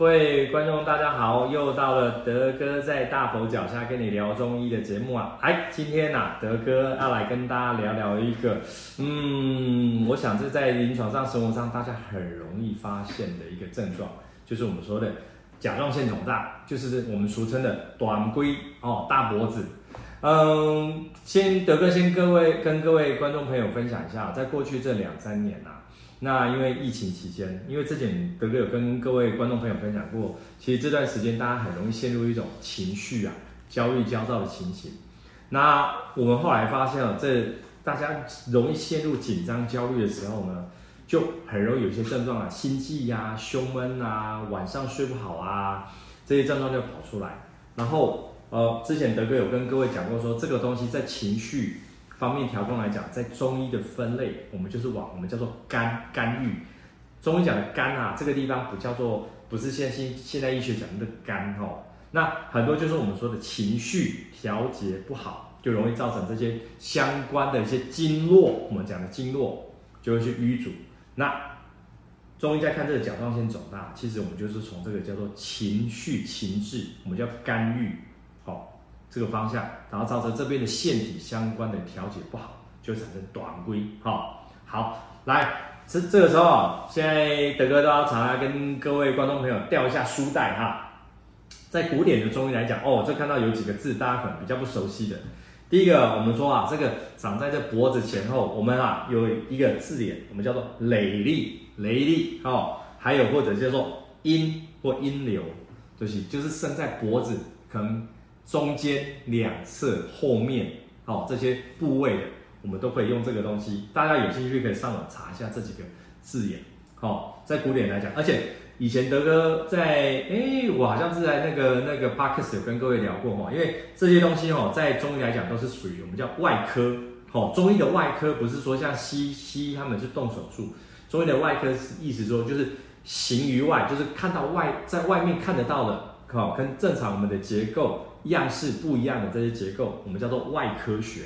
各位观众大家好，又到了德哥在大佛脚下跟你聊中医的节目啊！哎，今天啊，德哥要来跟大家聊聊一个，嗯，我想这在临床上、生活上大家很容易发现的一个症状，就是我们说的甲状腺肿大，就是我们俗称的短龟哦，大脖子。嗯，先德哥先各位跟各位观众朋友分享一下，在过去这两三年啊。那因为疫情期间，因为之前德哥有跟各位观众朋友分享过，其实这段时间大家很容易陷入一种情绪啊、焦虑、焦躁的情形。那我们后来发现了，这大家容易陷入紧张、焦虑的时候呢，就很容易有些症状啊，心悸呀、胸闷啊、晚上睡不好啊，这些症状就跑出来。然后呃，之前德哥有跟各位讲过说，说这个东西在情绪。方面调控来讲，在中医的分类，我们就是往我们叫做肝肝郁。中医讲的肝啊，这个地方不叫做，不是现现现代医学讲的肝哦。那很多就是我们说的情绪调节不好，就容易造成这些相关的一些经络，我们讲的经络就会去瘀阻。那中医在看这个甲状腺肿大，其实我们就是从这个叫做情绪情志，我们叫肝郁，这个方向，然后造成这边的腺体相关的调节不好，就产生短龟。好，好，来，这这个时候啊，现在德哥都要常常跟各位观众朋友吊一下书袋哈。在古典的中医来讲，哦，这看到有几个字，大家可能比较不熟悉的。第一个，我们说啊，这个长在这脖子前后，我们啊有一个字眼，我们叫做髎 lid，髎 lid 哦，还有或者叫做阴或阴流，就是就是生在脖子可能。中间、两侧、后面，哦，这些部位的，我们都可以用这个东西。大家有兴趣可以上网查一下这几个字眼。哦，在古典来讲，而且以前德哥在，哎，我好像是在那个那个 Podcast 有跟各位聊过哈，因为这些东西哦，在中医来讲都是属于我们叫外科。哦，中医的外科不是说像西西医他们去动手术，中医的外科是意思说就是形于外，就是看到外在外面看得到的，好，跟正常我们的结构。样式不一样的这些结构，我们叫做外科学，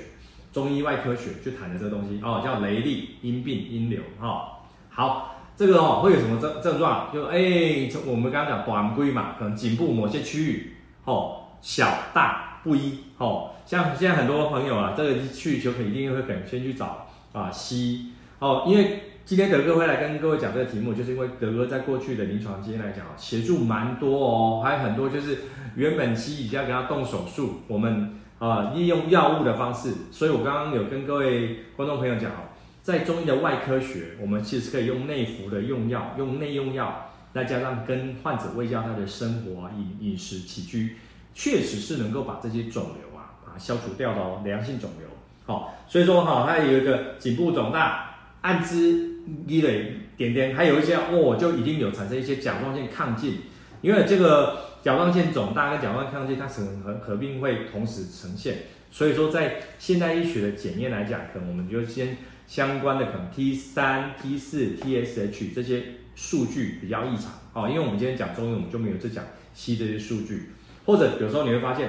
中医外科学就谈的这个东西哦，叫髎 lid、阴病、阴流哈、哦。好，这个哦会有什么症症状？就哎，我们刚刚讲短龟嘛，可能颈部某些区域哦小大不一哦，像现在很多朋友啊，这个去就肯定会可能先去找啊西医哦，因为。今天德哥会来跟各位讲这个题目，就是因为德哥在过去的临床经验来讲啊，协助蛮多哦，还有很多就是原本西医要给他动手术，我们啊、利用药物的方式，所以我刚刚有跟各位观众朋友讲哦，在中医的外科学，我们其实可以用内服的用药，用内用药，再加上跟患者卫教他的生活饮饮食起居，确实是能够把这些肿瘤啊把消除掉的哦，良性肿瘤。好、所以说哈、哦，它有一个颈部肿大，按之。积累点点，还有一些哦，就一定有产生一些甲状腺亢进，因为这个甲状腺肿大跟甲状腺亢进，它可能合合并会同时呈现，所以说在现代医学的检验来讲，可能我们就先相关的可能 T 三、T 四、TSH 这些数据比较异常。哦，因为我们今天讲中医，我们就没有在讲西这些数据，或者有时候你会发现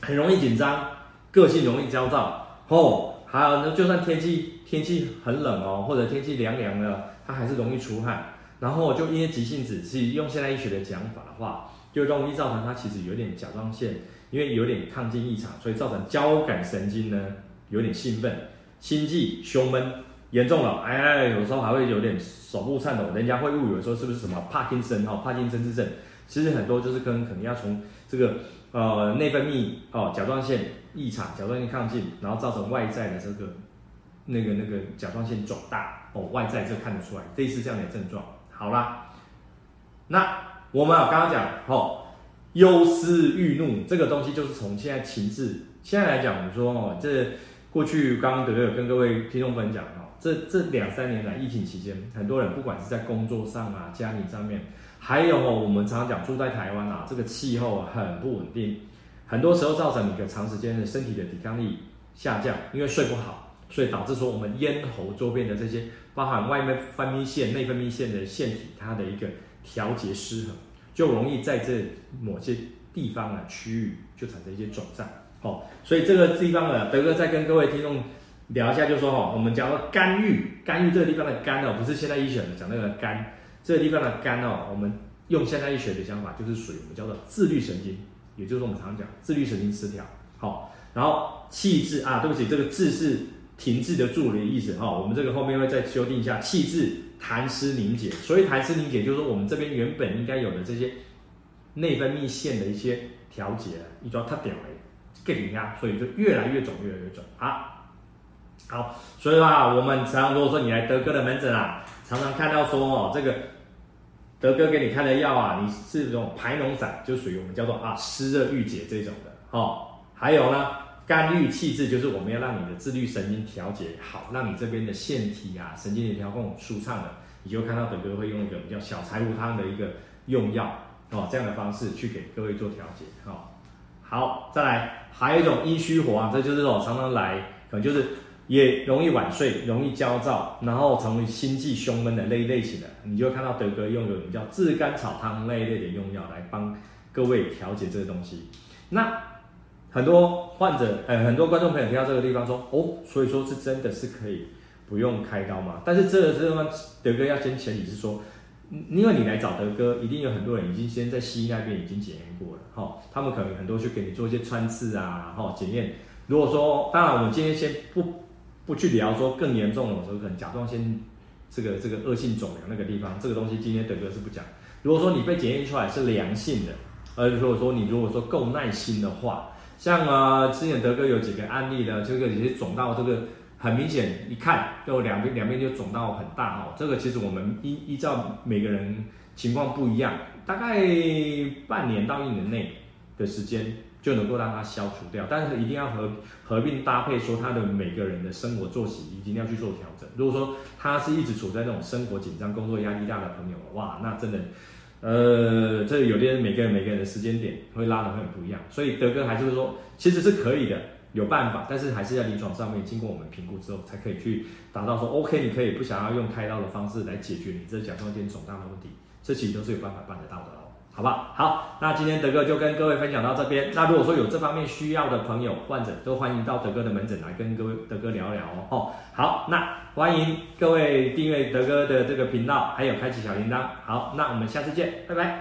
很容易紧张，个性容易焦躁。哦，还有呢，就算天气。天气很冷哦，或者天气凉凉的，它还是容易出汗。然后就因为急性子，是用现代医学的讲法的话，就容易造成它其实有点甲状腺，因为有点亢进异常，所以造成交感神经呢有点兴奋，心悸、胸闷严重了，哎，有时候还会有点手部颤抖，人家会误以为说是不是什么帕金森哈，帕金森之症，其实很多就是跟可能要从这个呃内分泌哦甲状腺异常、甲状腺亢进，然后造成外在的这个。那个那个甲状腺肿大哦，外在就看得出来，类似这样的症状。好啦，那我们啊刚刚讲哦，忧思郁怒这个东西就是从现在情志，现在来讲，我们说哦，这过去刚刚德哥有跟各位听众分享哦，这这两三年来疫情期间，很多人不管是在工作上啊、家庭上面，还有哦，我们常常讲住在台湾啊，这个气候很不稳定，很多时候造成你的长时间的身体的抵抗力下降，因为睡不好。所以导致说我们咽喉周边的这些，包含外面分泌腺、内分泌腺的腺体，它的一个调节失衡，就容易在这某些地方啊区域就产生一些肿胀。哦，所以这个地方呢，德哥再跟各位听众聊一下，就说哈，我们讲到肝郁，肝郁这个地方的肝哦，不是现代医学的讲那个肝，这个地方的肝哦，我们用现代医学的想法，就是属于我们叫做自律神经，也就是我们常常讲自律神经失调。好，然后气滞啊，对不起，这个滞是停滞的滞的意思哈。我们这个后面会再修订一下，气滞痰湿凝结。所以痰湿凝结就是我们这边原本应该有的这些内分泌腺的一些调节，你知道它掉了，给你压，所以就越来越肿，越来越肿啊。好，所以话我们常常如果说你来德哥的门诊啊，常常看到说哦，这个。德哥给你开的药啊，你是这种排脓散，就属于我们叫做啊湿热郁结这种的哦。还有呢，肝郁气滞，就是我们要让你的自律神经调节好，让你这边的腺体啊、神经的调控舒畅的，你就看到德哥会用一个我们叫小柴胡汤的一个用药哦，这样的方式去给各位做调节哦。好，再来还有一种阴虚火啊，这就是我常常来，可能就是。也容易晚睡，容易焦躁，然后成为心悸、胸闷的类类型的，你就看到德哥用的叫炙甘草汤那一类的用药来帮各位调节这个东西。那很多患者，呃，很多观众朋友听到这个地方说，哦，所以说是真的是可以不用开刀吗？但是这个地方德哥要先前提是说，因为你来找德哥，一定有很多人已经先在西医那边已经检验过了，哈、哦，他们可能很多去给你做一些穿刺啊，哈、哦，检验。如果说，当然我们今天先不。不去聊说更严重的时候，可能甲状腺这个这个恶性肿瘤那个地方，这个东西今天德哥是不讲。如果说你被检验出来是良性的，而如果说你如果说够耐心的话，像啊之前德哥有几个案例的，这个也是肿到这个很明显，一看就两边两边就肿到很大哦。这个其实我们依依照每个人情况不一样，大概半年到一年内的时间。就能够让它消除掉，但是一定要合合并搭配，说他的每个人的生活作息一定要去做调整。如果说他是一直处在那种生活紧张、工作压力大的朋友，哇，那真的，呃，这有点每个人每个人的时间点会拉的会很不一样。所以德哥还是说，其实是可以的，有办法，但是还是在临床上面经过我们评估之后，才可以去达到说，OK，你可以不想要用开刀的方式来解决你这甲状腺肿大的问题，这其实都是有办法办得到的。好吧，好，那今天德哥就跟各位分享到这边。那如果说有这方面需要的朋友、患者，都欢迎到德哥的门诊来跟各位德哥聊聊哦。好，那欢迎各位订阅德哥的这个频道，还有开启小铃铛。好，那我们下次见，拜拜。